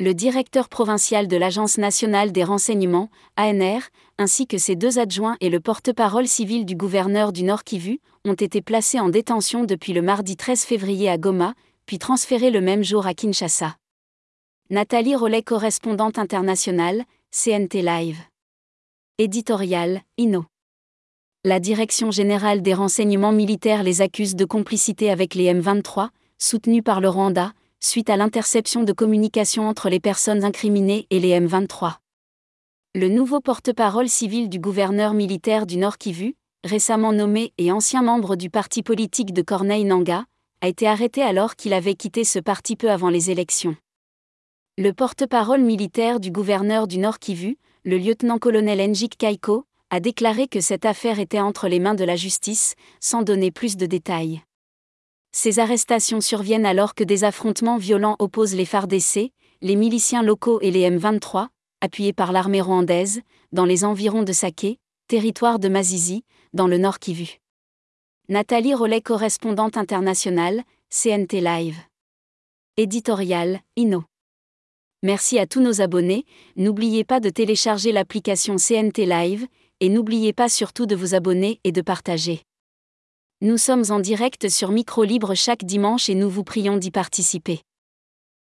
le directeur provincial de l'Agence nationale des renseignements, ANR, ainsi que ses deux adjoints et le porte-parole civil du gouverneur du Nord Kivu, ont été placés en détention depuis le mardi 13 février à Goma, puis transférés le même jour à Kinshasa. Nathalie Rollet, correspondante internationale, CNT Live. Éditorial, Inno. La Direction générale des renseignements militaires les accuse de complicité avec les M23, soutenus par le Rwanda, suite à l'interception de communication entre les personnes incriminées et les M23. Le nouveau porte-parole civil du gouverneur militaire du Nord Kivu, récemment nommé et ancien membre du parti politique de Corneille Nanga, a été arrêté alors qu'il avait quitté ce parti peu avant les élections. Le porte-parole militaire du gouverneur du Nord Kivu, le lieutenant-colonel Njik Kaiko, a déclaré que cette affaire était entre les mains de la justice, sans donner plus de détails. Ces arrestations surviennent alors que des affrontements violents opposent les FARDC, les miliciens locaux et les M23, appuyés par l'armée rwandaise, dans les environs de Sake, territoire de Mazizi, dans le nord Kivu. Nathalie Rollet, correspondante internationale, CNT Live. Éditorial, Inno. Merci à tous nos abonnés, n'oubliez pas de télécharger l'application CNT Live, et n'oubliez pas surtout de vous abonner et de partager. Nous sommes en direct sur Micro Libre chaque dimanche et nous vous prions d'y participer.